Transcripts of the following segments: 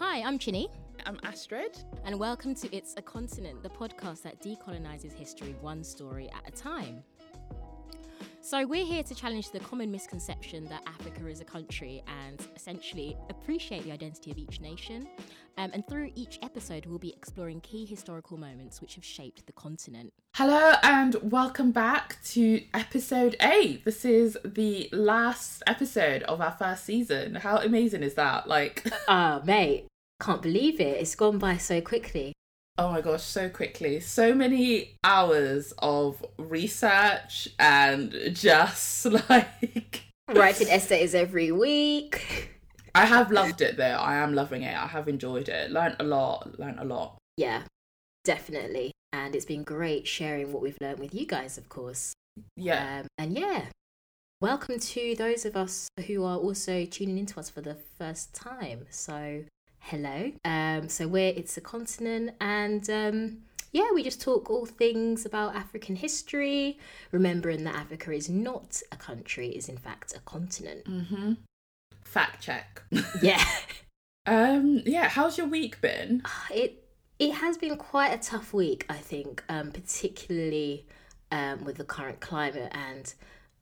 Hi, I'm Chinny. I'm Astrid. And welcome to It's a Continent, the podcast that decolonizes history one story at a time. So, we're here to challenge the common misconception that Africa is a country and essentially appreciate the identity of each nation. Um, and through each episode, we'll be exploring key historical moments which have shaped the continent. Hello, and welcome back to episode eight. This is the last episode of our first season. How amazing is that? Like, ah, mate, can't believe it. It's gone by so quickly. Oh my gosh, so quickly. So many hours of research and just like writing essays every week. I have loved it though. I am loving it. I have enjoyed it. Learned a lot. Learned a lot. Yeah, definitely. And it's been great sharing what we've learned with you guys, of course. Yeah. Um, and yeah, welcome to those of us who are also tuning into us for the first time. So hello. Um, so we're It's a Continent, and um, yeah, we just talk all things about African history, remembering that Africa is not a country, is in fact a continent. Mm-hmm. Fact check. Yeah. um. Yeah. How's your week been? It it has been quite a tough week, I think, um, particularly um, with the current climate and.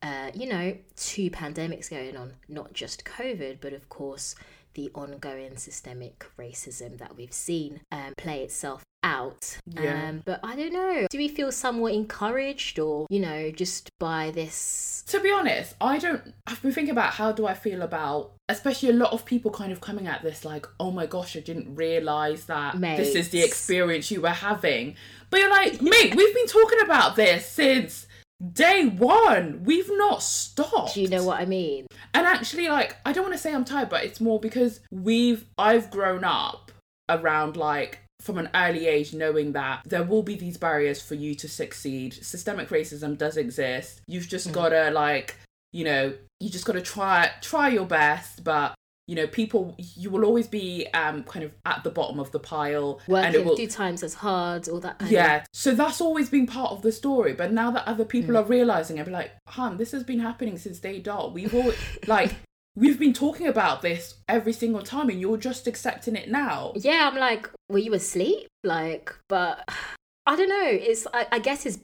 Uh, you know, two pandemics going on, not just COVID, but of course, the ongoing systemic racism that we've seen um, play itself out. Yeah. Um, but I don't know. Do we feel somewhat encouraged or, you know, just by this? To be honest, I don't. I've been thinking about how do I feel about, especially a lot of people kind of coming at this like, oh my gosh, I didn't realize that Mates. this is the experience you were having. But you're like, mate, we've been talking about this since day one. We've not stopped. Do you know what I mean? And actually, like, I don't want to say I'm tired, but it's more because we've, I've grown up around like from an early age knowing that there will be these barriers for you to succeed. Systemic racism does exist. You've just Mm. got to like, you know, you just got to try try your best, but you know, people you will always be um kind of at the bottom of the pile and Working it will two times as hard, all that kind yeah, so that's always been part of the story. But now that other people Mm. are realizing, it, be like, "Hun, this has been happening since day dot. We've all like we've been talking about this every single time, and you're just accepting it now." Yeah, I'm like, were you asleep? Like, but I don't know. It's, I, I guess it's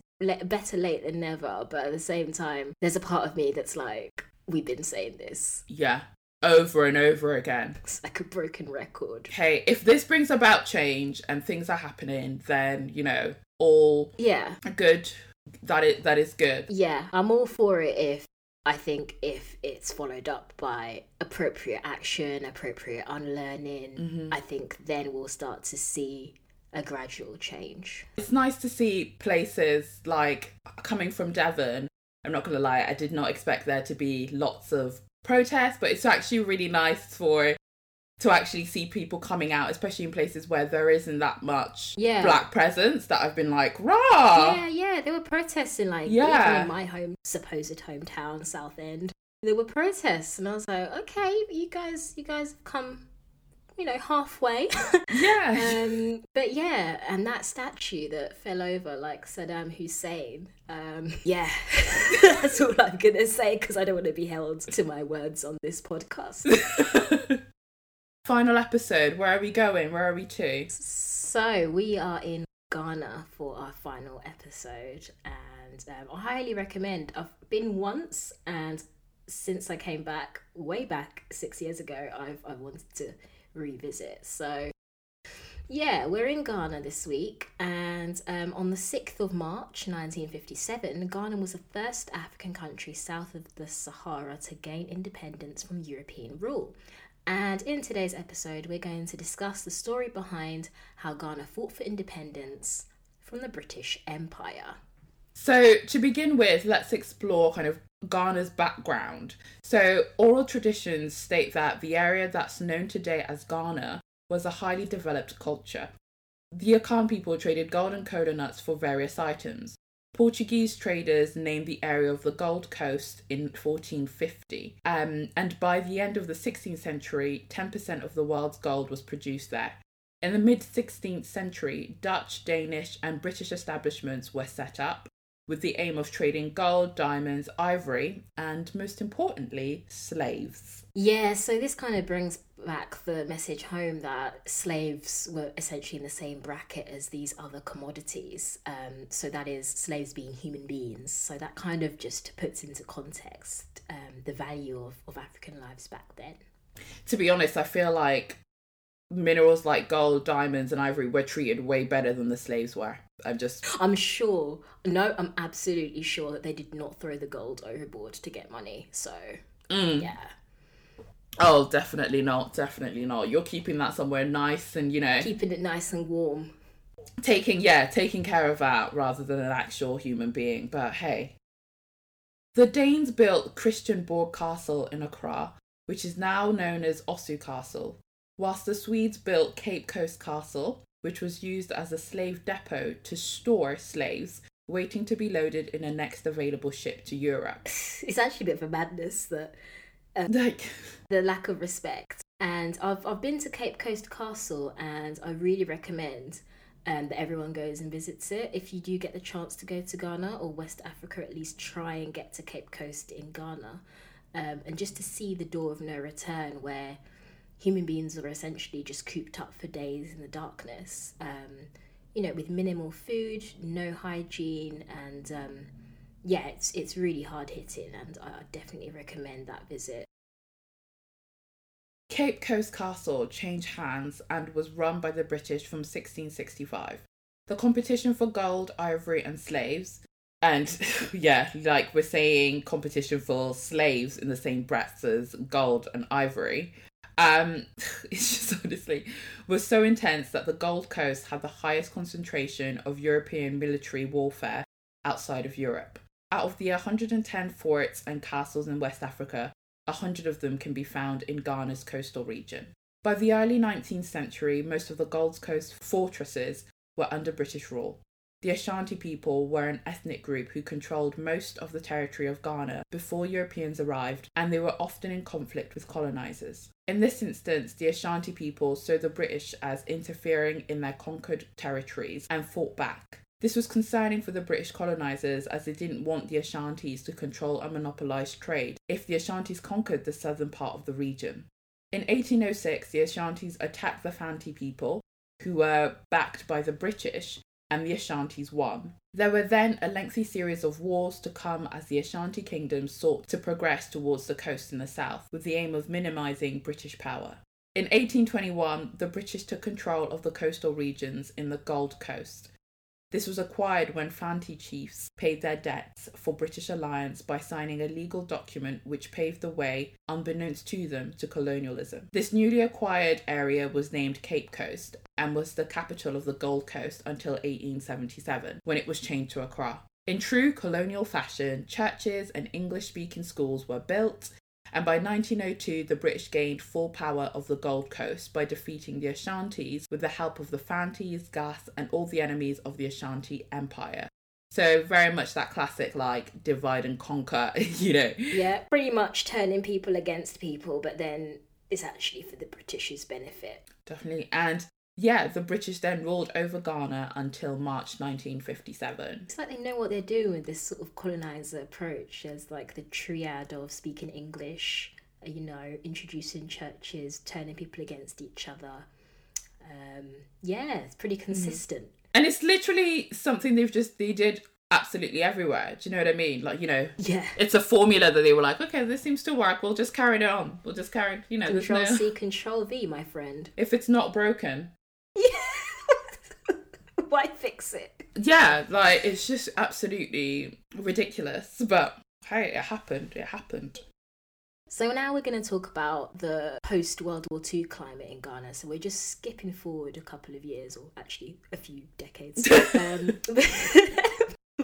better late than never. But at the same time, there's a part of me that's like, we've been saying this. Yeah, over and over again. It's like a broken record. Okay, if this brings about change and things are happening, then you know all Yeah. good. That is that is good. Yeah, I'm all for it if I think if it's followed up by appropriate action, appropriate unlearning, Mm-hmm. I think then we'll start to see a gradual change. It's nice to see places like coming from Devon. I'm not gonna lie, I did not expect there to be lots of protests, but it's actually really nice for to actually see people coming out, especially in places where there isn't that much Yeah. black presence. That I've been like, rah, Yeah, yeah, there were protests in like Yeah. in my home supposed hometown, South End. There were protests, and I was like, okay, you guys, you guys have come, you know, halfway. yeah, um, but yeah, and that statue that fell over like Saddam Hussein. Um, yeah, that's all I'm gonna say because I don't want to be held to my words on this podcast. Final episode. Where are we going? Where are we to? So we are in Ghana for our final episode, and um, I highly recommend. I've been once, and since I came back way back six years ago, I've I wanted to revisit. So yeah, we're in Ghana this week, and um, on the 6th of March 1957, Ghana was the first African country south of the Sahara to gain independence from European rule. And in today's episode, we're going to discuss the story behind how Ghana fought for independence from the British Empire. So, to begin with, let's explore kind of Ghana's background. So, oral traditions state that the area that's known today as Ghana was a highly developed culture. The Akan people traded gold and cola nuts for various items. Portuguese traders named the area of the Gold Coast in 1450, um, and by the end of the 16th century, 10% of the world's gold was produced there. In the mid 16th century, Dutch, Danish, and British establishments were set up. With the aim of trading gold, diamonds, ivory, and most importantly, slaves. Yeah, so this kind of brings back the message home that slaves were essentially in the same bracket as these other commodities. Um, so that is slaves being human beings. So that kind of just puts into context um, the value of, of African lives back then. To be honest, I feel like minerals like gold, diamonds, and ivory were treated way better than the slaves were. I'm just. I'm sure. No, I'm absolutely sure that they did not throw the gold overboard to get money. So, Mm. yeah. Oh, definitely not. Definitely not. You're keeping that somewhere nice and, you know, Keeping it nice and warm. taking, yeah, taking care of that rather than an actual human being. But hey. The Danes built Christiansborg Castle in Accra, which is now known as Osu Castle, whilst the Swedes built Cape Coast Castle, which was used as a slave depot to store slaves waiting to be loaded in a next available ship to Europe. It's actually a bit of a madness that Like, the lack of respect. And I've I've been to Cape Coast Castle, and I really recommend um, that everyone goes and visits it. If you do get the chance to go to Ghana or West Africa, at least try and get to Cape Coast in Ghana, um, and just to see the door of no return, where human beings are essentially just cooped up for days in the darkness. Um, you know, with minimal food, no hygiene, and um, yeah, it's it's really hard hitting, and I I definitely recommend that visit. Cape Coast Castle changed hands and was run by the British from 1665. The competition for gold, ivory, and slaves, and yeah, like we're saying, competition for slaves in the same breath as gold and ivory, um, it's just honestly was so intense that the Gold Coast had the highest concentration of European military warfare outside of Europe. Out of the 110 forts and castles in West Africa, a hundred of them can be found in Ghana's coastal region. By the early 19th century, most of the Gold Coast fortresses were under British rule. The Ashanti people were an ethnic group who controlled most of the territory of Ghana before Europeans arrived, and they were often in conflict with colonizers. In this instance, the Ashanti people saw the British as interfering in their conquered territories and fought back. This was concerning for the British colonizers as they didn't want the Ashantis to control and monopolize trade if the Ashantis conquered the southern part of the region. In 1806, the Ashantis attacked the Fanti people, who were backed by the British, and the Ashantis won. There were then a lengthy series of wars to come as the Ashanti kingdom sought to progress towards the coast in the south, with the aim of minimizing British power. In 1821, the British took control of the coastal regions in the Gold Coast. This was acquired when Fanti chiefs paid their debts for British alliance by signing a legal document which paved the way, unbeknownst to them, to colonialism. This newly acquired area was named Cape Coast and was the capital of the Gold Coast until 1877, when it was changed to Accra. In true colonial fashion, churches and English speaking schools were built, and by 1902 the British gained full power of the Gold Coast by defeating the Ashantis with the help of the Fantis, Gas, and all the enemies of the Ashanti Empire. So very much that classic like divide and conquer, you know. Yeah, pretty much turning people against people, but then it's actually for the British's benefit. Definitely. And yeah, the British then ruled over Ghana until March 1957. It's like they know what they're doing with this sort of colonizer approach. There's like the triad of speaking English, uh, you know, introducing churches, turning people against each other. Um, yeah, it's pretty consistent. And it's literally something they've just they did absolutely everywhere. Do you know what I mean? Like, you know, Yeah. it's a formula that they were like, okay, this seems to work. We'll just carry it on. We'll just carry, you know, Control no, C, Control V, my friend. if it's not broken. Yeah. Why fix it? Yeah, like it's just absolutely ridiculous. But hey, it happened. It happened. So now we're going to talk about the post World War II climate in Ghana. So we're just skipping forward a couple of years, or actually a few decades. um,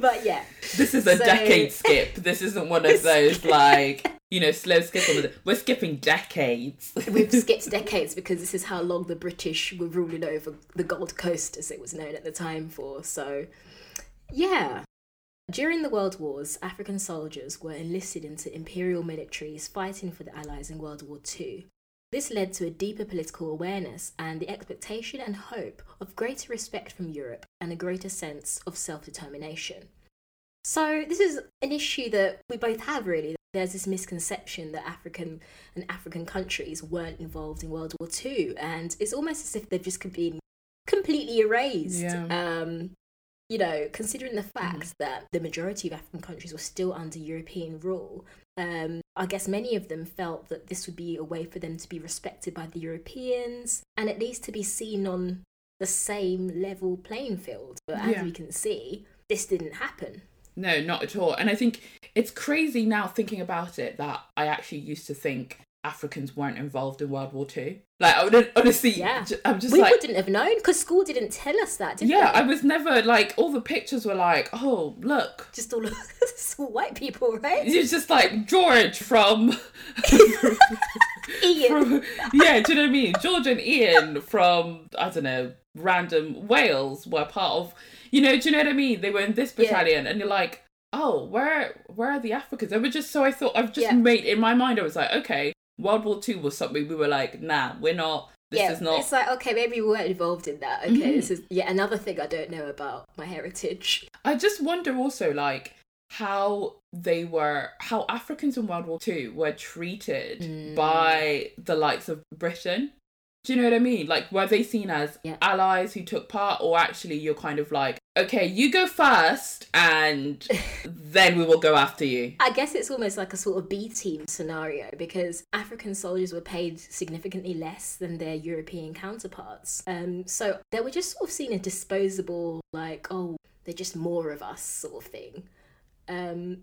but yeah, This is a So- decade skip. This isn't one of those like you know slow skip. The, we're skipping decades. we've skipped decades because this is how long the British were ruling over the Gold Coast, as it was known at the time, for. So yeah. During the World Wars, African soldiers were enlisted into imperial militaries fighting for the Allies in World War II. This led to a deeper political awareness and the expectation and hope of greater respect from Europe and a greater sense of self determination. So this is an issue that we both have really. There's this misconception that African and African countries weren't involved in World War II, and it's almost as if they've just been completely erased. Yeah. Um, you know, considering the fact that the majority of African countries were still under European rule, um, I guess many of them felt that this would be a way for them to be respected by the Europeans and at least to be seen on the same level playing field. But as Yeah. we can see, this didn't happen. No, not at all. And I think it's crazy now thinking about it that I actually used to think Africans weren't involved in World War Two. Like, I would honestly, Yeah. I'm just we like, wouldn't have known because school didn't tell us that, did yeah, they? I was never like, all the pictures were like, oh, look. Just all, all white people, right? It's just like George from, Ian. from, yeah, do you know what I mean? George and Ian from, I don't know, random Wales were part of, you know, do you know what I mean? They were in this Yeah. battalion, and you're like, oh, where, where are the Africans? They were just so I thought I've just Yeah. made in my mind. I was like, okay, World War Two was something we were like, nah, we're not. This yeah, is not. it's like okay, maybe we weren't involved in that. Okay, Mhm. this is yet another thing I don't know about my heritage. I just wonder also like how they were how Africans in World War Two were treated Mm. by the likes of Britain. Do you know what I mean? Like were they seen as Yeah. allies who took part or actually you're kind of like, okay, you go first and then we will go after you. I guess it's almost like a sort of B team scenario because African soldiers were paid significantly less than their European counterparts. Um, so they were just sort of seen as disposable, like, oh, they're just more of us sort of thing. Um,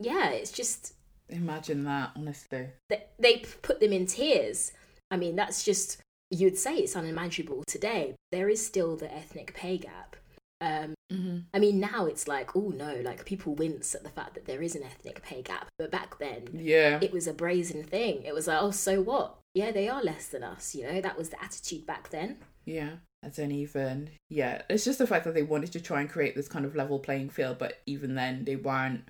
yeah, it's just Imagine that, honestly. they, they put them in tiers. I mean, that's just you'd say it's unimaginable today. There is still the ethnic pay gap. Um, Mm-hmm. I mean, now it's like, oh no, like people wince at the fact that there is an ethnic pay gap. But back then, Yeah. it was a brazen thing. It was like, oh, so what? Yeah, they are less than us. You know, that was the attitude back then. Yeah. And then even yeah, it's just the fact that they wanted to try and create this kind of level playing field, but even then they weren't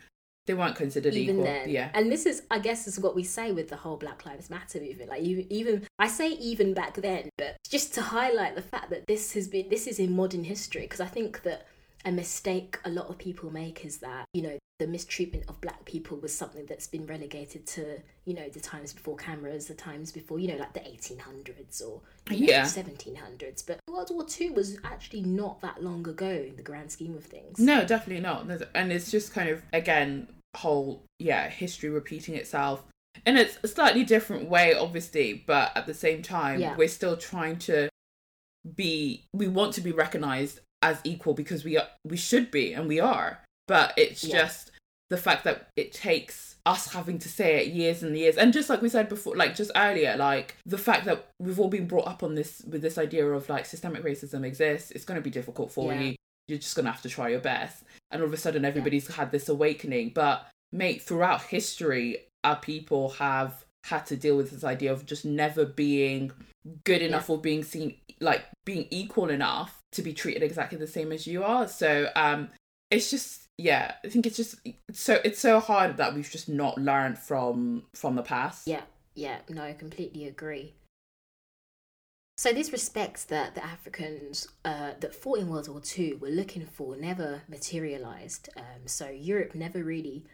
they weren't considered even equal. then. Yeah. And this is, I guess, is what we say with the whole Black Lives Matter movement. Like, you, even I say even back then, but just to highlight the fact that this has been this is in modern history. Because I think that a mistake a lot of people make is that you know the mistreatment of black people was something that's been relegated to you know the times before cameras, the times before you know like the 1800s or you know, Yeah. 1700s. But World War Two was actually not that long ago in the grand scheme of things. No, definitely not. And it's just kind of again whole yeah history repeating itself in a slightly different way, obviously, but at the same time Yeah. we're still trying to be. We want to be recognized as equal because we are. We should be, and we are. But it's Yeah. just the fact that it takes us having to say it years and years and just like we said before like just earlier like the fact that we've all been brought up on this with this idea of like systemic racism exists it's going to be difficult for Yeah. you you're just going to have to try your best and all of a sudden everybody's had this awakening but mate throughout history our people have had to deal with this idea of just never being good enough or being seen like being equal enough to be treated exactly the same as you are so um it's just yeah i think it's just it's so it's so hard that we've just not learned from from the past Yeah, yeah, no, I completely agree. So this respects that the Africans uh, that fought in World War II were looking for never materialized. Um, so Europe never really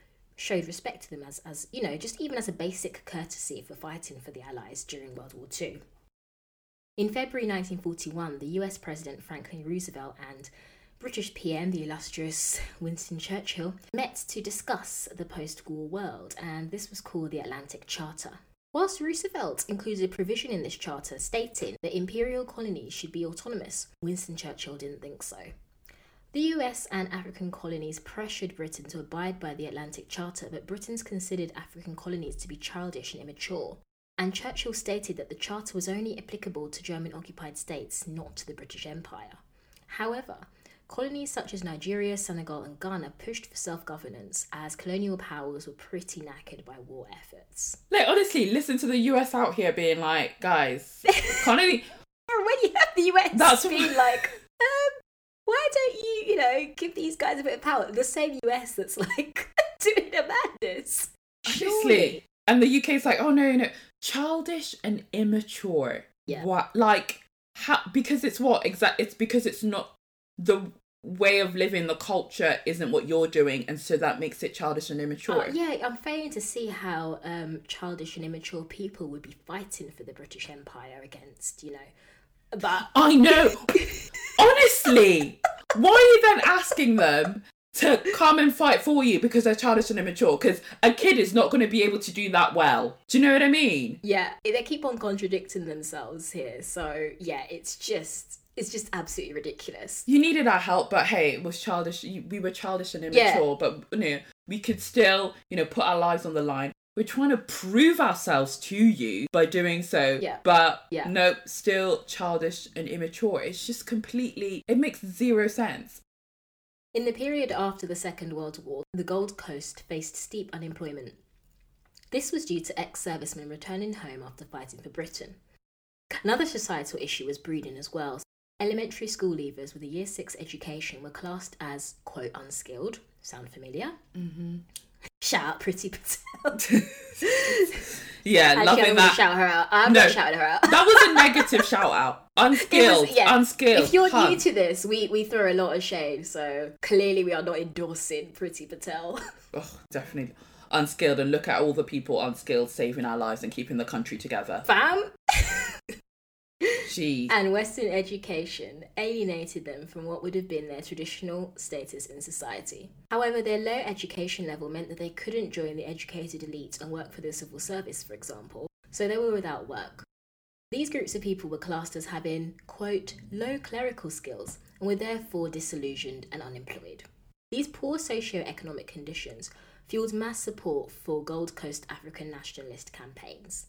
showed respect to them as, as you know, just even as a basic courtesy for fighting for the Allies during World War II. In February 1941, the US President Franklin Roosevelt and British PM, the illustrious Winston Churchill, met to discuss the post war world, and this was called the Atlantic Charter. Whilst Roosevelt included a provision in this charter stating that imperial colonies should be autonomous, Winston Churchill didn't think so. The US and African colonies pressured Britain to abide by the Atlantic Charter, but Britons considered African colonies to be childish and immature. And Churchill stated that the charter was only applicable to German occupied states, not to the British Empire. However, colonies such as Nigeria, Senegal, and Ghana pushed for self governance as colonial powers were pretty knackered by war efforts. like honestly listen to the us out here being like guys when you have the US That's- being like, um, why don't you, you know, give these guys a bit of power? The same US that's like doing a madness. honestly and the uk's like oh no no childish and immature Yeah. what like how because it's what exact it's because it's not the way of living, the culture isn't what you're doing, and so that makes it childish and immature. Uh, yeah, I'm failing to see how um, childish and immature people would be fighting for the British Empire against, you know. But I know. Honestly, why are you then asking them to come and fight for you because they're childish and immature? Because a kid is not going to be able to do that well. Do you know what I mean? yeah, they keep on contradicting themselves here. So yeah, it's just it's just absolutely ridiculous. You needed our help, but hey, it was childish. We were childish and Yeah. immature, but you know, we could still, you know, put our lives on the line. We're trying to prove ourselves to you by doing so. Yeah. But Yeah. nope, still childish and immature. It's just completely. It makes zero sense. In the period after the Second World War, the Gold Coast faced steep unemployment. This was due to ex servicemen returning home after fighting for Britain. Another societal issue was breeding as well. Elementary school leavers with a Year 6 education were classed as, quote, unskilled. Sound familiar? Mm-hmm. Shout out Priti Patel. Yeah, Actually, I loving that. shout her out. I'm No. not shouting her out. That was a negative shout out. Unskilled. was- yeah. Unskilled. If you're Hun. new to this, we, we throw a lot of shade, so clearly we are not endorsing Priti Patel. Oh, definitely unskilled. And look at all the people unskilled saving our lives and keeping the country together. Fam, Gee. and Western education alienated them from what would have been their traditional status in society. However, their low education level meant that they couldn't join the educated elite and work for the civil service, for example, so they were without work. These groups of people were classed as having, quote, low clerical skills and were therefore disillusioned and unemployed. These poor socio-economic conditions fueled mass support for Gold Coast African nationalist campaigns.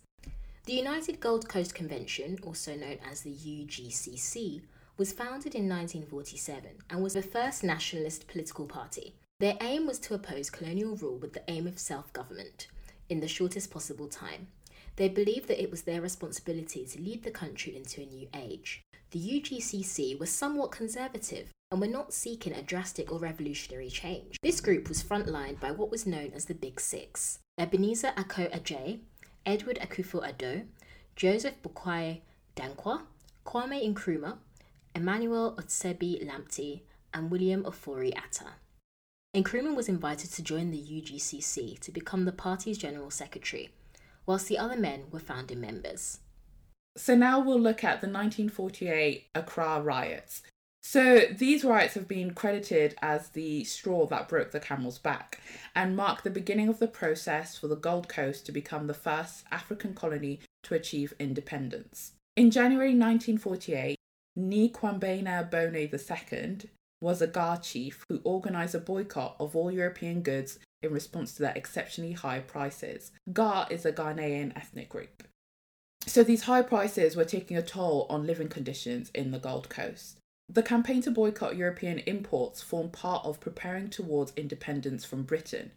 The United Gold Coast Convention, also known as the UGCC, was founded in 1947 and was the first nationalist political party. Their aim was to oppose colonial rule with the aim of self government in the shortest possible time. They believed that it was their responsibility to lead the country into a new age. The UGCC was somewhat conservative and were not seeking a drastic or revolutionary change. This group was frontlined by what was known as the Big Six Ebenezer Ako Adjei, Edward Akufo Addo, Joseph Boakye Danquah, Kwame Nkrumah, Emmanuel Obetsebi Lamptey, and William Ofori Atta. Nkrumah was invited to join the UGCC to become the party's general secretary, whilst the other men were founding members. So now we'll look at the 1948 Accra riots. So these riots have been credited as the straw that broke the camel's back and mark the beginning of the process for the Gold Coast to become the first African colony to achieve independence. In January 1948, Nii Kwabena Bonne II was a Ga chief who organised a boycott of all European goods in response to their exceptionally high prices. Ga is a Ghanaian ethnic group. So these high prices were taking a toll on living conditions in the Gold Coast. The campaign to boycott European imports formed part of preparing towards independence from Britain.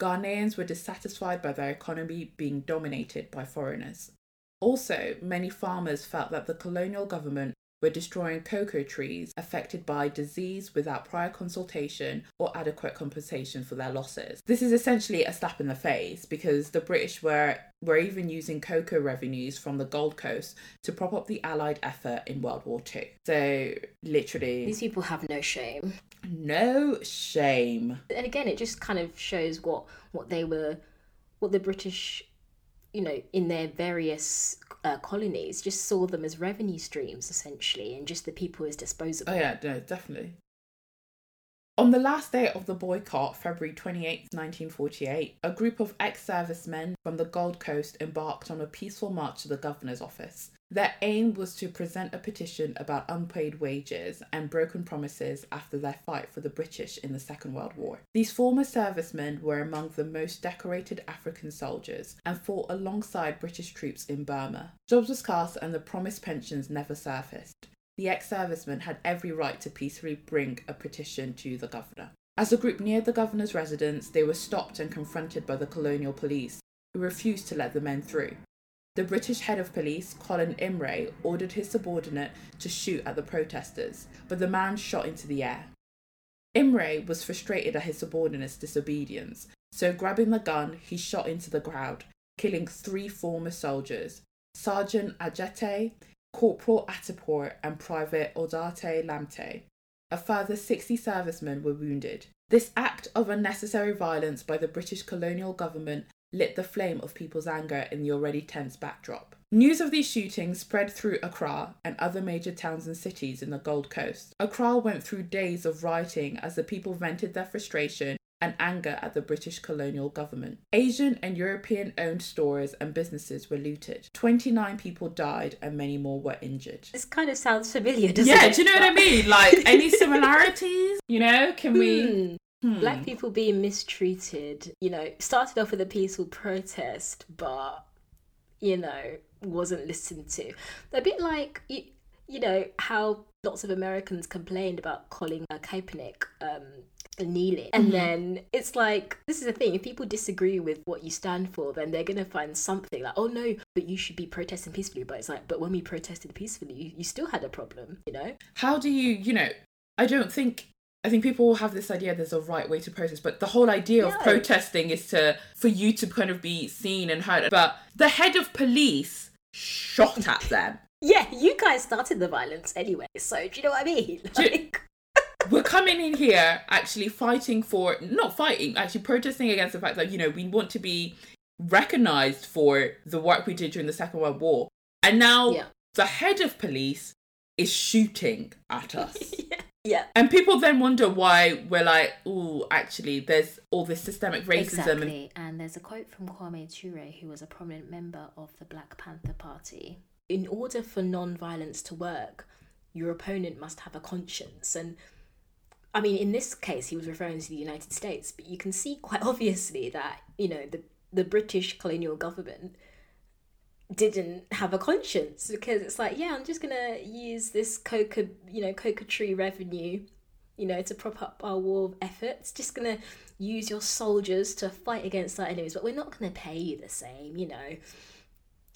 Ghanaians were dissatisfied by their economy being dominated by foreigners. Also, many farmers felt that the colonial government were destroying cocoa trees affected by disease without prior consultation or adequate compensation for their losses. This is essentially a slap in the face because the British were were even using cocoa revenues from the Gold Coast to prop up the Allied effort in World War II. So literally These people have no shame. no shame. and again it just kind of shows what what they were what the british you know in their various uh, colonies just saw them as revenue streams essentially and just the people as disposable Oh yeah, no, definitely. On the last day of the boycott, February 28, 1948, a group of ex servicemen from the Gold Coast embarked on a peaceful march to the governor's office. Their aim was to present a petition about unpaid wages and broken promises after their fight for the British in the Second World War. These former servicemen were among the most decorated African soldiers and fought alongside British troops in Burma. Jobs were cast and the promised pensions never surfaced the ex servicemen had every right to peacefully bring a petition to the governor. As the group neared the governor's residence, they were stopped and confronted by the colonial police, who refused to let the men through. The British head of police, Colin Imray, ordered his subordinate to shoot at the protesters, but the man shot into the air. Imray was frustrated at his subordinate's disobedience, so grabbing the gun, he shot into the crowd, killing three former soldiers Sergeant Adjetey, Corporal Attipoe and Private Odartey Lamptey. a further 60 servicemen were wounded. This act of unnecessary violence by the British colonial government lit the flame of people's anger in the already tense backdrop. News of these shootings spread through Accra and other major towns and cities in the Gold Coast. Accra went through days of rioting as the people vented their frustration and anger at the British colonial government. Asian and European owned stores and businesses were looted. 29 people died and many more were injured. This kind of sounds familiar, doesn't Yeah, it? Yeah, do you know what I mean? Like, any similarities? You know, can we. Hmm. Hmm. Hmm. Black people being mistreated, you know, started off with a peaceful protest, but, you know, wasn't listened to. A bit like, you, you know, how lots of Americans complained about Colin uh, Kaepernick um, kneeling. And Mhm. then it's like, this is the thing, if people disagree with what you stand for, then they're going to find something like, oh no, but you should be protesting peacefully. But it's like, but when we protested peacefully, you, you still had a problem, you know? how do you you know i don't think i think people have this idea there's a right way to protest but the whole idea of protesting is to for you to kind of be seen and heard. But the head of police shot at them. Yeah, you guys started the violence anyway, so do you know what I mean? Like, we're coming in here actually fighting for not fighting actually protesting against the fact that you know we want to be recognized for the work we did during the second world war. And now Yeah. the head of police is shooting at us. Yeah, yeah, And people then wonder why we're like, oh, actually, there's all this systemic racism. And exactly. And there's a quote from Kwame Ture, who was a prominent member of the Black Panther Party. In order for non-violence to work, your opponent must have a conscience. And I mean, in this case, he was referring to the United States, but you can see quite obviously that you know the the British colonial government didn't have a conscience because it's like, yeah, I'm just gonna use this coca, you know, coca tree revenue, you know, to prop up our war efforts. Just gonna use your soldiers to fight against our enemies, but we're not gonna pay you the same, you know.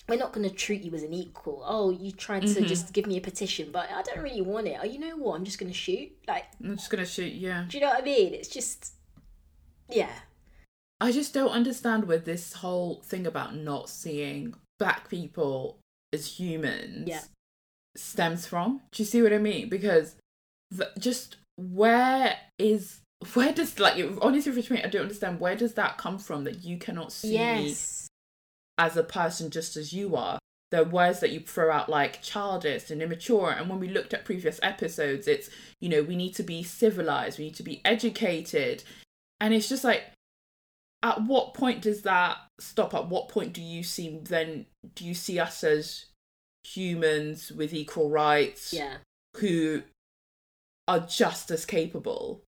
We're not gonna treat you as an equal. Oh, you tried to mm-hmm. just give me a petition, but I don't really want it. Oh, you know what? I'm just gonna shoot. Like, I'm just going to shoot, yeah. do you know what I mean? It's just, yeah, I just don't understand with this whole thing about not seeing black people as humans Yeah. stems from. Do you see what I mean? Because the, just where is. Where does like honestly for me, I don't understand where does that come from that you cannot see me yes, as a person just as you are. The words that you throw out like childish and immature. And when we looked at previous episodes, it's, you know, we need to be civilized, we need to be educated. And it's just like, at what point does that stop? At what point do you see then, do you see us as humans with equal rights yeah, who are just as capable?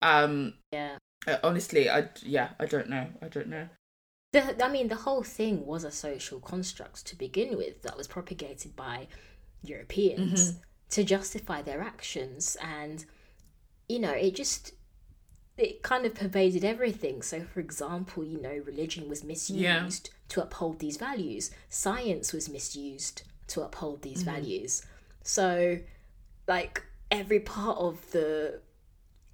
Um, yeah. uh, honestly, I, yeah, I don't know. I don't know. The, I mean, the whole thing was a social construct to begin with that was propagated by Europeans to justify their actions, and you know, it just it kind of pervaded everything. So, for example, you know, religion was misused to uphold these values. Science was misused to uphold these mm-hmm. values. So, like every part of the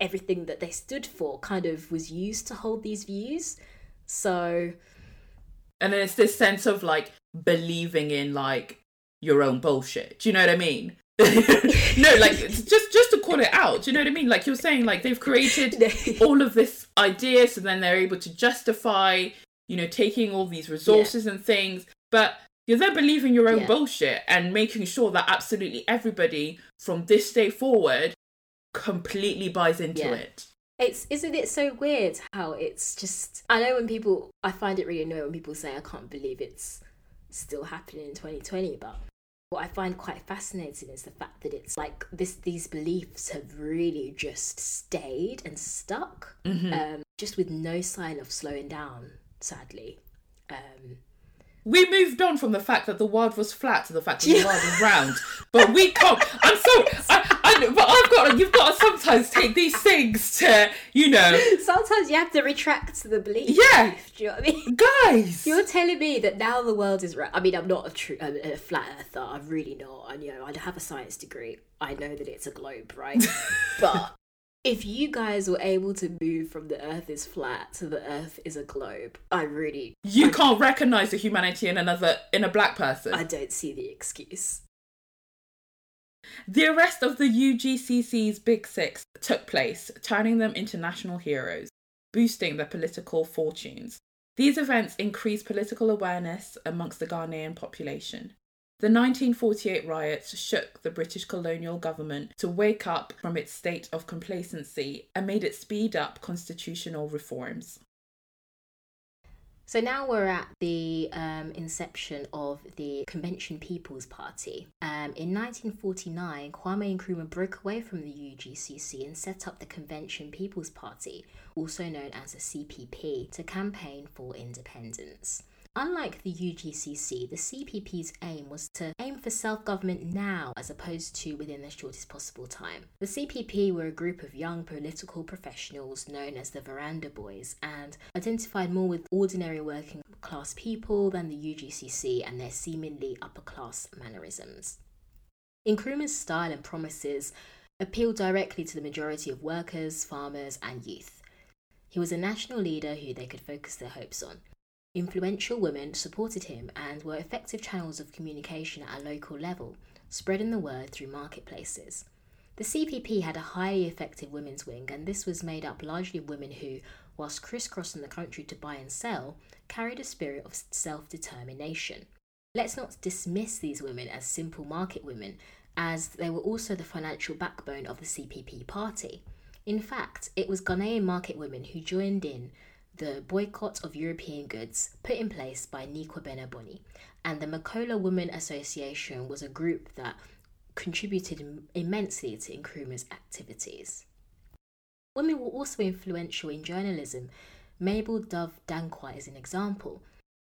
everything that they stood for kind of was used to hold these views. So, and then it's this sense of like believing in like your own bullshit. Do you know what I mean? no, like just just to call it out. Do you know what I mean? Like you're saying, like they've created all of this idea, so then they're able to justify, you know, taking all these resources and things, but you're then believing your own Yeah. bullshit and making sure that absolutely everybody from this day forward completely buys into Yeah. it. It's isn't it so weird how it's just I know when people I find it really annoying when people say I can't believe it's still happening in 2020 but what I find quite fascinating is the fact that it's like this these beliefs have really just stayed and stuck um, just with no sign of slowing down sadly. Um, we moved on from the fact that the world was flat to the fact that the world was round. But we can't. I'm sorry. I, I, but I've got. You've got to sometimes take these things to, you know, sometimes you have to retract the belief Yeah. do you know what I mean guys. You're telling me that now the world is round. I mean, I'm not a true a, a flat earther. I'm really not. And you know, I have a science degree. I know that it's a globe, right? but if you guys were able to move from the Earth is flat to the Earth is a globe, I really, You can't recognize the humanity in another in a black person. I don't see the excuse. The arrest of the UGCC's Big Six took place, turning them into national heroes, boosting their political fortunes. These events increased political awareness amongst the Ghanaian population. The 1948 riots shook the British colonial government to wake up from its state of complacency and made it speed up constitutional reforms. So now we're at the um, inception of the Convention People's Party. Um, in 1949, Kwame Nkrumah broke away from the UGCC and set up the Convention People's Party, also known as the CPP, to campaign for independence. Unlike the UGCC, the CPP's aim was to aim for self government now as opposed to within the shortest possible time. The CPP were a group of young political professionals known as the Veranda Boys and identified more with ordinary working class people than the UGCC and their seemingly upper class mannerisms. Nkrumah's style and promises appealed directly to the majority of workers, farmers, and youth. He was a national leader who they could focus their hopes on. Influential women supported him and were effective channels of communication at a local level, spreading the word through marketplaces. The CPP had a highly effective women's wing, and this was made up largely of women who, whilst crisscrossing the country to buy and sell, carried a spirit of self determination. Let's not dismiss these women as simple market women, as they were also the financial backbone of the CPP party. In fact, it was Ghanaian market women who joined in the boycott of European goods put in place by Nii Kwabena Bonne, and the Makola Women Association was a group that contributed immensely to Nkrumah's activities. Women were also influential in journalism. Mabel Dove Danquah is an example.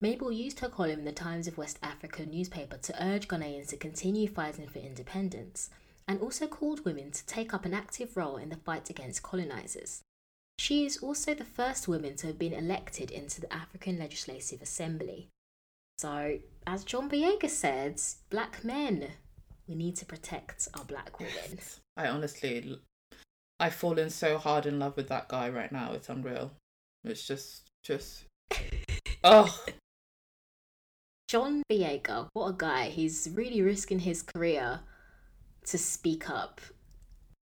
Mabel used her column in the Times of West Africa newspaper to urge Ghanaians to continue fighting for independence, and also called women to take up an active role in the fight against colonizers. She is also the first woman to have been elected into the African Legislative Assembly. So, as John Boyega said, black men, we need to protect our black women. I honestly, I've fallen so hard in love with that guy right now. It's unreal. It's just, just, oh. John Boyega, what a guy. He's really risking his career to speak up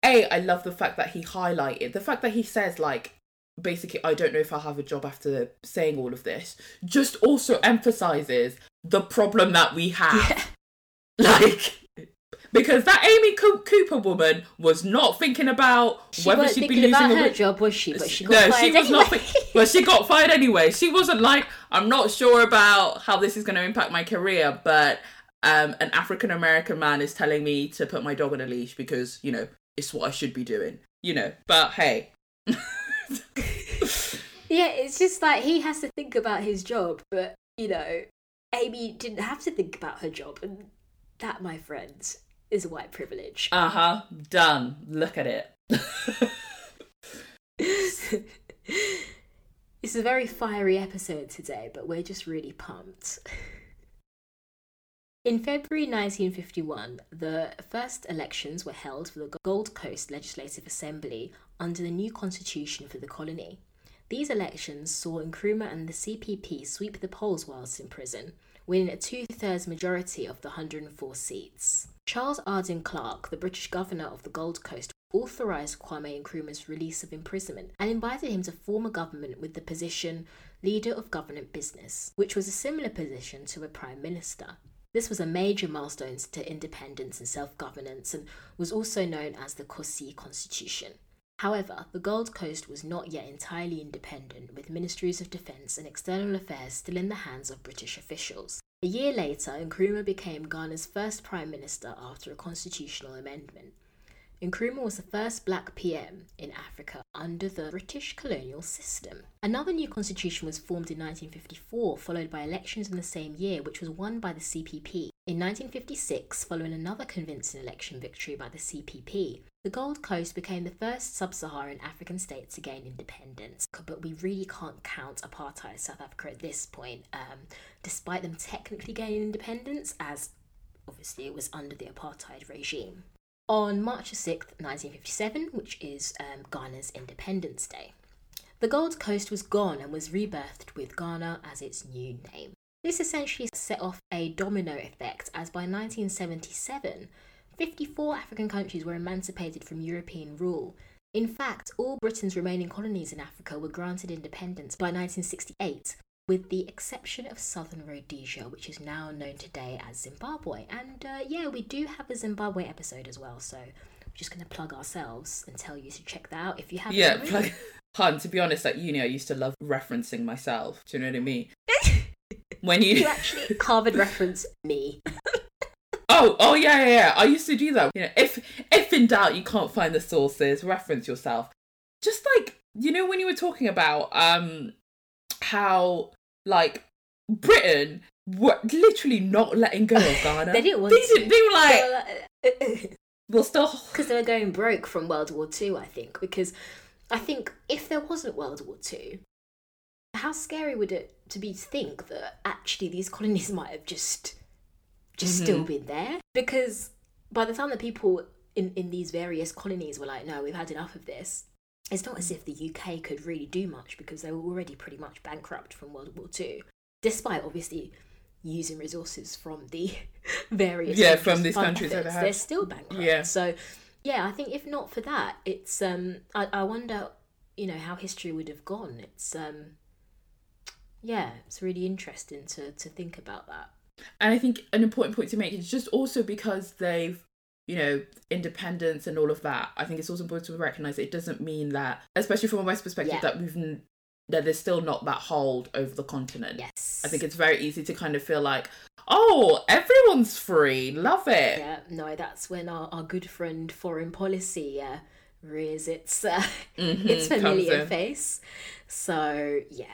a I love the fact that he highlighted the fact that he says like basically I don't know if I'll have a job after saying all of this just also emphasizes the problem that we have yeah. like because that Amy Cooper woman was not thinking about she whether she'd be losing her job, was she? But she got no, she was anyway. not. well, she got fired anyway. She wasn't like, I'm not sure about how this is going to impact my career, but um, an African American man is telling me to put my dog on a leash because you know it's what I should be doing, you know. But hey. yeah, it's just like he has to think about his job, but you know, Amy didn't have to think about her job, and that, my friends, is white privilege. Uh huh. Done. Look at it. it's a very fiery episode today, but we're just really pumped. In February 1951, the first elections were held for the Gold Coast Legislative Assembly under the new constitution for the colony. These elections saw Nkrumah and the CPP sweep the polls whilst in prison, winning a two thirds majority of the 104 seats. Charles Arden Clarke, the British governor of the Gold Coast, authorised Kwame Nkrumah's release of imprisonment and invited him to form a government with the position Leader of Government Business, which was a similar position to a Prime Minister. This was a major milestone to independence and self governance and was also known as the Coussey Constitution. However, the Gold Coast was not yet entirely independent, with ministries of defence and external affairs still in the hands of British officials. A year later, Nkrumah became Ghana's first Prime Minister after a constitutional amendment. Nkrumah was the first black PM in Africa under the British colonial system. Another new constitution was formed in 1954, followed by elections in the same year, which was won by the CPP. In 1956, following another convincing election victory by the CPP, the Gold Coast became the first sub Saharan African state to gain independence. But we really can't count apartheid South Africa at this point, um, despite them technically gaining independence, as obviously it was under the apartheid regime on March 6, 1957, which is um, Ghana's Independence Day. The Gold Coast was gone and was rebirthed with Ghana as its new name. This essentially set off a domino effect, as by 1977, 54 African countries were emancipated from European rule. In fact, all Britain's remaining colonies in Africa were granted independence by 1968, with the exception of southern Rhodesia, which is now known today as Zimbabwe. And uh, yeah, we do have a Zimbabwe episode as well, so we're just going to plug ourselves and tell you to check that out if you haven't. Yeah, plug. Hun, to be honest, at uni, I used to love referencing myself. Do you know what I mean? when you you actually Harvard reference me. Oh, oh yeah, yeah, yeah. I used to do that. You know, if if in doubt you can't find the sources, reference yourself. Just like you know when you were talking about um how like Britain were literally not letting go of Ghana. They didn't want they, they were like, we'll still. because they were going broke from World War Two, I think. Because I think if there wasn't World War Two, how scary would it to be to think that actually these colonies might have just just Mm-hmm. still been there? Because by the time the people in, in these various colonies were like, no, we've had enough of this. It's not as if the UK could really do much because they were already pretty much bankrupt from World War Two, despite obviously using resources from the various Yeah, from these countries that have... they're still bankrupt. Yeah. So yeah, I think if not for that, it's um I, I wonder, you know, how history would have gone. It's um yeah, it's really interesting to to think about that. And I think an important point to make is just also because they've, you know, independence and all of that. I think it's also important to recognize it doesn't mean that, especially from a West perspective, Yeah. that we've n- that there's still not that hold over the continent. Yes. I think it's very easy to kind of feel like, oh, everyone's free, love it. Yeah, no, that's when our, our good friend foreign policy uh, rears its uh, Mhm, its familiar face. So yeah.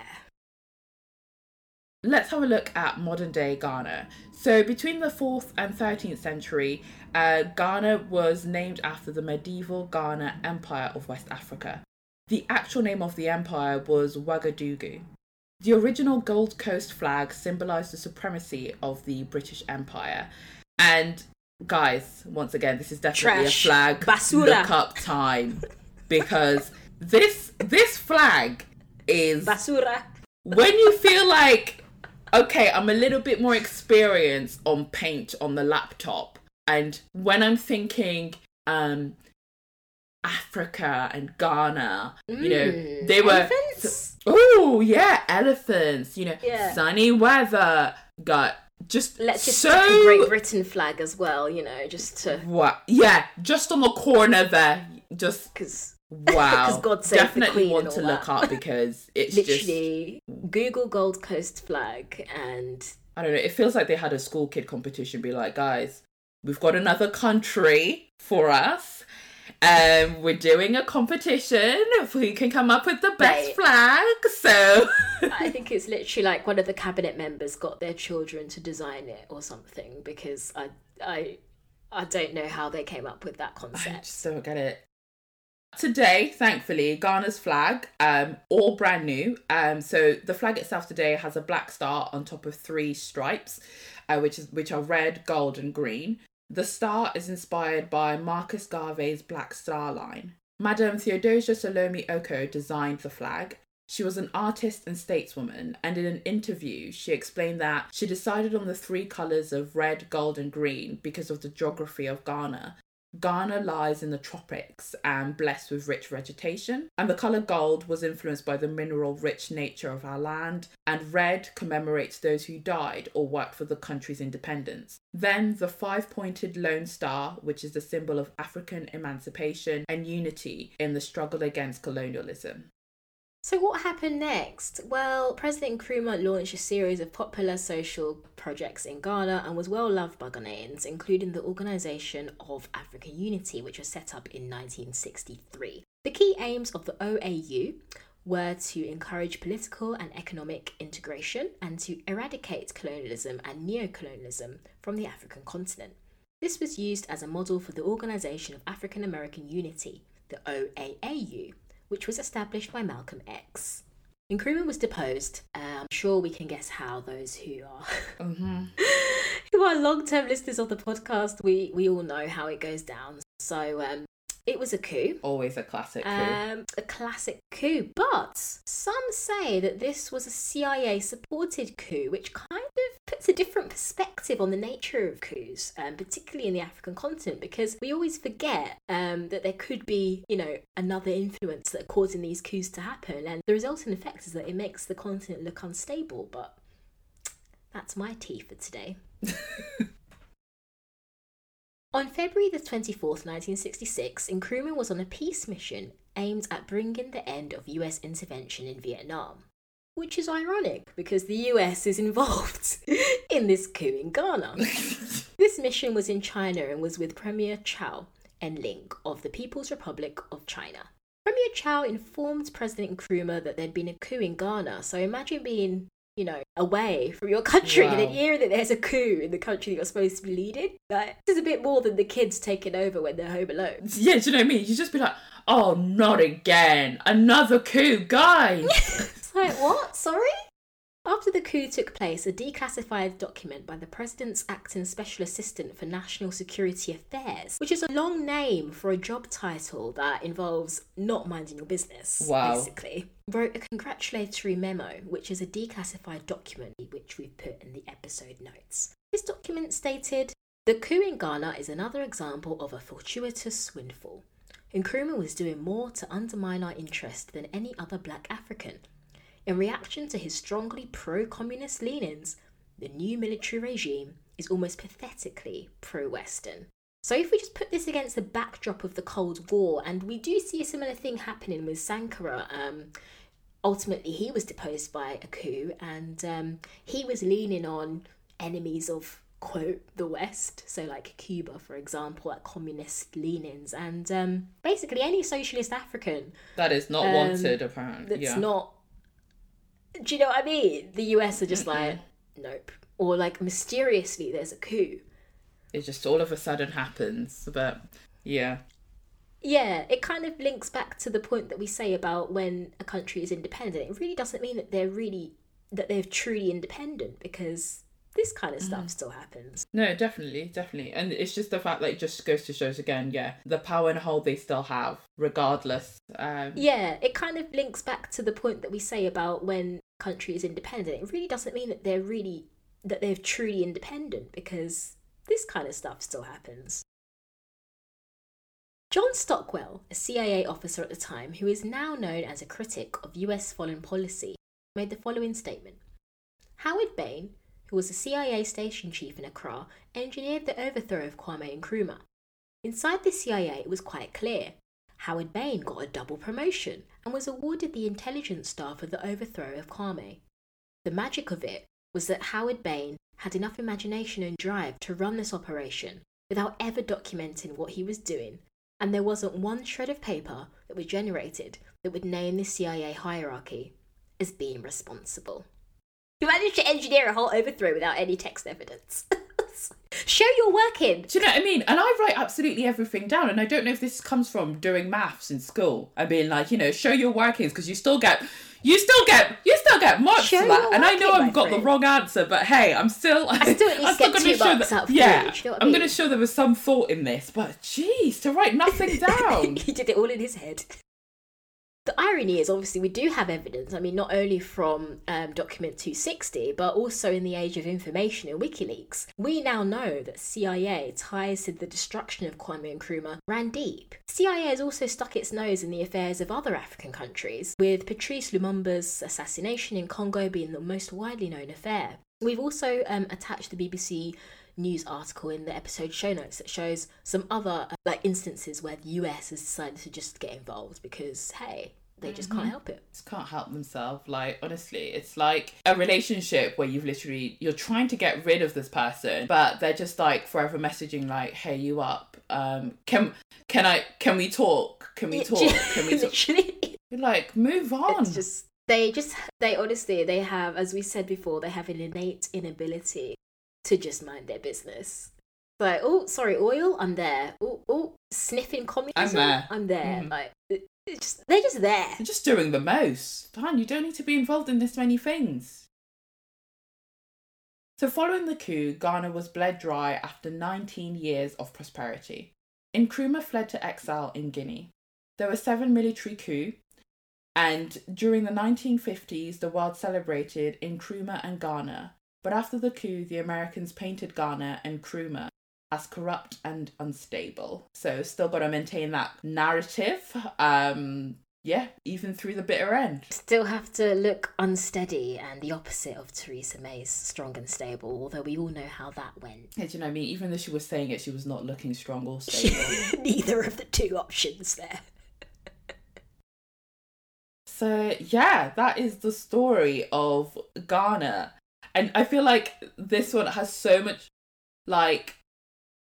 Let's have a look at modern day Ghana. So, between the 4th and 13th century, uh, Ghana was named after the medieval Ghana Empire of West Africa. The actual name of the empire was Ouagadougou. The original Gold Coast flag symbolized the supremacy of the British Empire. And, guys, once again, this is definitely Trash. a flag Basura. look up time because this this flag is Basura. when you feel like okay i'm a little bit more experienced on paint on the laptop and when i'm thinking um africa and ghana you know Mm, they were elephants? oh yeah elephants you know Yeah. sunny weather got just Let's just so stick a Great Britain flag as well, you know, just to what yeah just on the corner there just because wow God save the definitely Queen want to look that. up because it's just literally Google Gold Coast flag and I don't know. It feels like they had a school kid competition. Be like, guys, we've got another country for us. Um, we're doing a competition of who can come up with the best Right. flag. So I think it's literally like one of the cabinet members got their children to design it or something because I I I don't know how they came up with that concept. I just don't get it. Today, thankfully, Ghana's flag, um, all brand new. Um, so the flag itself today has a black star on top of three stripes, uh, which is which are red, gold, and green. The star is inspired by Marcus Garvey's Black Star Line. Madame Theodosia Salome Okoh designed the flag. She was an artist and stateswoman, and in an interview, she explained that she decided on the three colours of red, gold, and green because of the geography of Ghana. Ghana lies in the tropics and blessed with rich vegetation, and the colour gold was influenced by the mineral rich nature of our land, and red commemorates those who died or worked for the country's independence. Then the five pointed lone star, which is the symbol of African emancipation and unity in the struggle against colonialism. So what happened next? Well, President Nkrumah launched a series of popular social projects in Ghana and was well loved by Ghanaians, including the Organisation of African Unity, which was set up in 1963. The key aims of the OAU were to encourage political and economic integration and to eradicate colonialism and neo-colonialism from the African continent. This was used as a model for the Organisation of African American Unity, the OAAU, which was established by Malcolm X. Nkrumah was deposed. Uh, I'm sure we can guess how those who are Mm-hmm. who are long-term listeners of the podcast, we we all know how it goes down. So um, It was a coup. Always a classic coup. Um, a classic coup. But some say that this was a CIA supported coup, which kind of puts a different perspective on the nature of coups, um, particularly in the African continent, because we always forget um, that there could be, you know, another influence that are causing these coups to happen. And the resulting effect is that it makes the continent look unstable. But that's my tea for today. On February the 24th, 1966, Nkrumah was on a peace mission aimed at bringing the end of US intervention in Vietnam. Which is ironic because the US is involved in this coup in Ghana. this mission was in China and was with Premier Chau En-Ling of the People's Republic of China. Premier Chau informed President Nkrumah that there'd been a coup in Ghana, so imagine being you know, away from your country wow. and then hearing that there's a coup in the country that you're supposed to be leading. Like, this is a bit more than the kids taking over when they're home alone. Yeah, do you know what I mean? You just be like, oh, not again. Another coup, guys. it's like, what? Sorry? After the coup took place, a declassified document by the President's Acting Special Assistant for National Security Affairs, which is a long name for a job title that involves not minding your business, wow. basically, wrote a congratulatory memo, which is a declassified document which we've put in the episode notes. This document stated The coup in Ghana is another example of a fortuitous windfall. Nkrumah was doing more to undermine our interest than any other black African in reaction to his strongly pro communist leanings, the new military regime is almost pathetically pro Western. So, if we just put this against the backdrop of the Cold War, and we do see a similar thing happening with Sankara, um, ultimately he was deposed by a coup, and um, he was leaning on enemies of quote the West, so like Cuba, for example, like communist leanings, and um, basically any socialist African that is not um, wanted, apparently. That's yeah. not do you know what I mean? The US are just like, nope. Or like mysteriously there's a coup. It just all of a sudden happens. But yeah. Yeah, it kind of links back to the point that we say about when a country is independent. It really doesn't mean that they're really that they're truly independent because this kind of stuff mm. still happens. No, definitely, definitely. And it's just the fact that it just goes to shows again, yeah, the power and hold they still have, regardless. Um... Yeah, it kind of links back to the point that we say about when country is independent. It really doesn't mean that they're really that they're truly independent because this kind of stuff still happens. John Stockwell, a CIA officer at the time who is now known as a critic of US foreign policy, made the following statement Howard Bane, who was a CIA station chief in Accra, engineered the overthrow of Kwame Nkrumah. Inside the CIA, it was quite clear. Howard Bane got a double promotion and was awarded the intelligence star for the overthrow of Kwame. The magic of it was that Howard Bane had enough imagination and drive to run this operation without ever documenting what he was doing, and there wasn't one shred of paper that was generated that would name the CIA hierarchy as being responsible. You managed to engineer a whole overthrow without any text evidence. Show your working. Do you know what I mean? And I write absolutely everything down. And I don't know if this comes from doing maths in school and being like, you know, show your workings because you still get you still get you still get marks for that. And I know I've got friend. the wrong answer, but hey, I'm still I still at least get two marks that, out of Yeah, you know I'm mean? going to show there was some thought in this, but jeez, to write nothing down. he did it all in his head the irony is obviously we do have evidence i mean not only from um, document 260 but also in the age of information and wikileaks. We now know that cia ties to the destruction of kwame nkrumah ran deep. Cia has also stuck its nose in the affairs of other african countries with patrice lumumba's assassination in congo being the most widely known affair. We've also um, attached the bbc news article in the episode show notes that shows some other uh, like instances where the US has decided to just get involved because hey, they just mm-hmm. can't help it. Just can't help themselves. Like honestly, it's like a relationship where you've literally you're trying to get rid of this person, but they're just like forever messaging like, "Hey, you up? Um, can can I can we talk? Can we talk? Can we talk?" You're like, move on. It's just they just they honestly they have, as we said before, they have an innate inability to just mind their business. Like, oh, sorry, oil, I'm there. Oh, oh, sniffing communism, I'm there. I'm there. Mm. Like, just, they're just there. They're just doing the most. Dan, you don't need to be involved in this many things. So, following the coup, Ghana was bled dry after 19 years of prosperity. Nkrumah fled to exile in Guinea. There were seven military coups, and during the 1950s, the world celebrated Nkrumah and Ghana. But after the coup, the Americans painted Ghana and Nkrumah as corrupt and unstable. So still got to maintain that narrative. Um, yeah, even through the bitter end. Still have to look unsteady and the opposite of Theresa May's strong and stable, although we all know how that went. Yeah, do you know what I mean? Even though she was saying it, she was not looking strong or stable. Neither of the two options there. so, yeah, that is the story of Ghana. And I feel like this one has so much, like,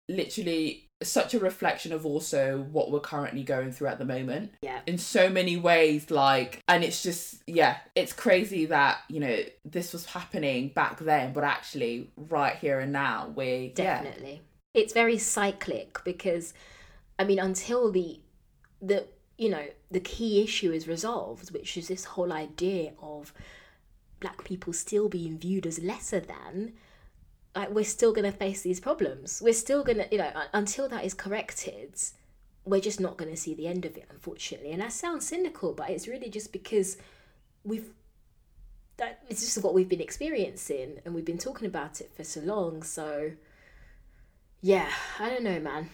literally such a reflection of also what we're currently going through at the moment. Yeah. In so many ways, like, and it's just, yeah, it's crazy that, you know, this was happening back then, but actually, right here and now, we definitely. Yeah. It's very cyclic because, I mean, until the, the, you know, the key issue is resolved, which is this whole idea of black people still being viewed as lesser than like we're still going to face these problems. We're still going to you know until that is corrected we're just not going to see the end of it unfortunately. And that sounds cynical but it's really just because we've that it's just what we've been experiencing and we've been talking about it for so long. So yeah i don't know man.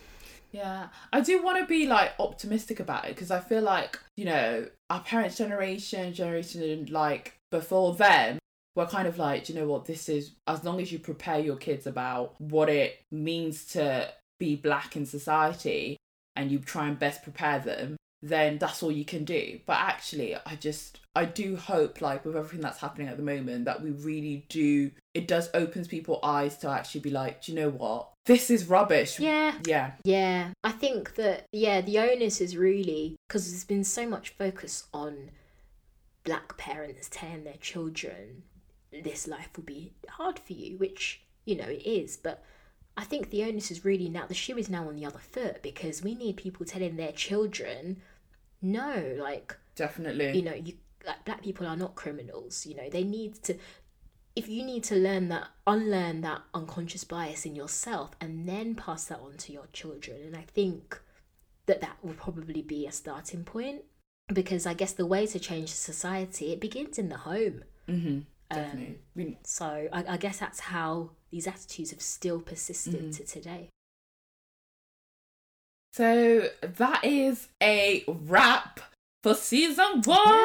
Yeah, I do want to be like optimistic about it because I feel like, you know, our parents' generation, generation like before them, we're kind of like, you know what, this is as long as you prepare your kids about what it means to be black in society and you try and best prepare them, then that's all you can do. But actually, I just, I do hope, like, with everything that's happening at the moment, that we really do, it does opens people's eyes to actually be like, do you know what? This is rubbish. Yeah. Yeah. Yeah. I think that, yeah, the onus is really, because there's been so much focus on black parents telling their children this life will be hard for you, which, you know, it is. But I think the onus is really now, the shoe is now on the other foot because we need people telling their children, no, like, definitely, you know, you like black people are not criminals, you know, they need to. If you need to learn that, unlearn that unconscious bias in yourself and then pass that on to your children. And I think that that will probably be a starting point because I guess the way to change society, it begins in the home. Mm-hmm. Definitely. Um, so I, I, guess that's how these attitudes have still persisted mm-hmm. to today. So that is a wrap for season one.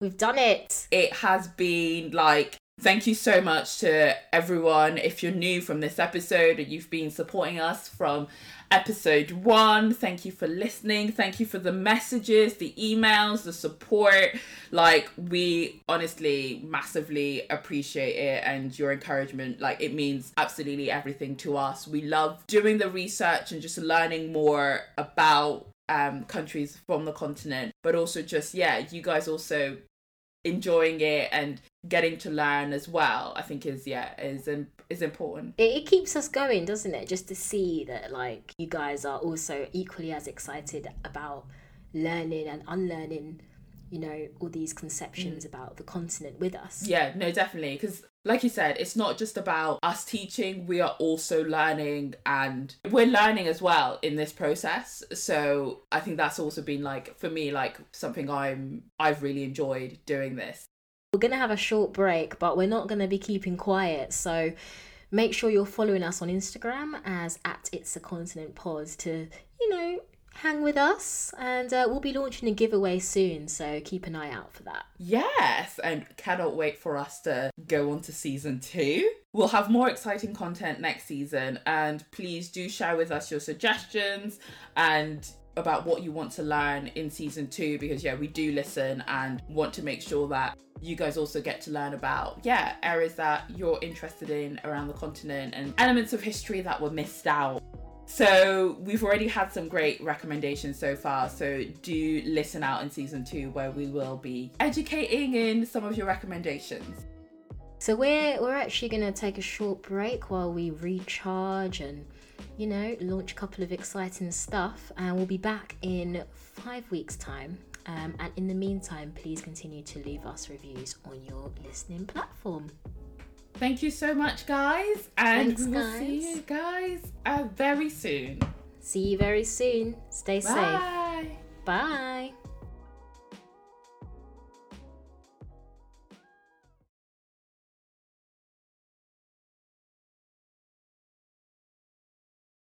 We've done it. It has been like Thank you so much to everyone. If you're new from this episode and you've been supporting us from episode one. Thank you for listening. Thank you for the messages, the emails, the support. Like, we honestly massively appreciate it and your encouragement. Like, it means absolutely everything to us. We love doing the research and just learning more about um, countries from the continent, but also just, yeah, you guys also enjoying it and getting to learn as well i think is yeah is is important. It, it, keeps us going doesn't it? Just to see that like you guys are also equally as excited about learning and unlearning you know all these conceptions mm. about the continent with us. Yeah no definitely because like you said it's not just about us teaching we are also learning and we're learning as well in this process. So i think that's also been like for me like something i'm i've really enjoyed doing this we're going to have a short break but we're not going to be keeping quiet. So make sure you're following us on instagram as at it's a continent pod to you know hang with us. And uh, we'll be launching a giveaway soon so keep an eye out for that. Yes and cannot wait for us to go on to season two. We'll have more exciting content next season and please do share with us your suggestions and about what you want to learn in season two because yeah we do listen and want to make sure that you guys also get to learn about yeah areas that you're interested in around the continent and elements of history that were missed out so we've already had some great recommendations so far. So do listen out in season two where we will be educating in some of your recommendations. So we're we're actually gonna take a short break while we recharge and you know launch a couple of exciting stuff, and we'll be back in five weeks' time. Um, and in the meantime, please continue to leave us reviews on your listening platform. Thank you so much, guys. And Thanks, we will guys. see you guys uh, very soon. See you very soon. Stay safe. Bye. Bye.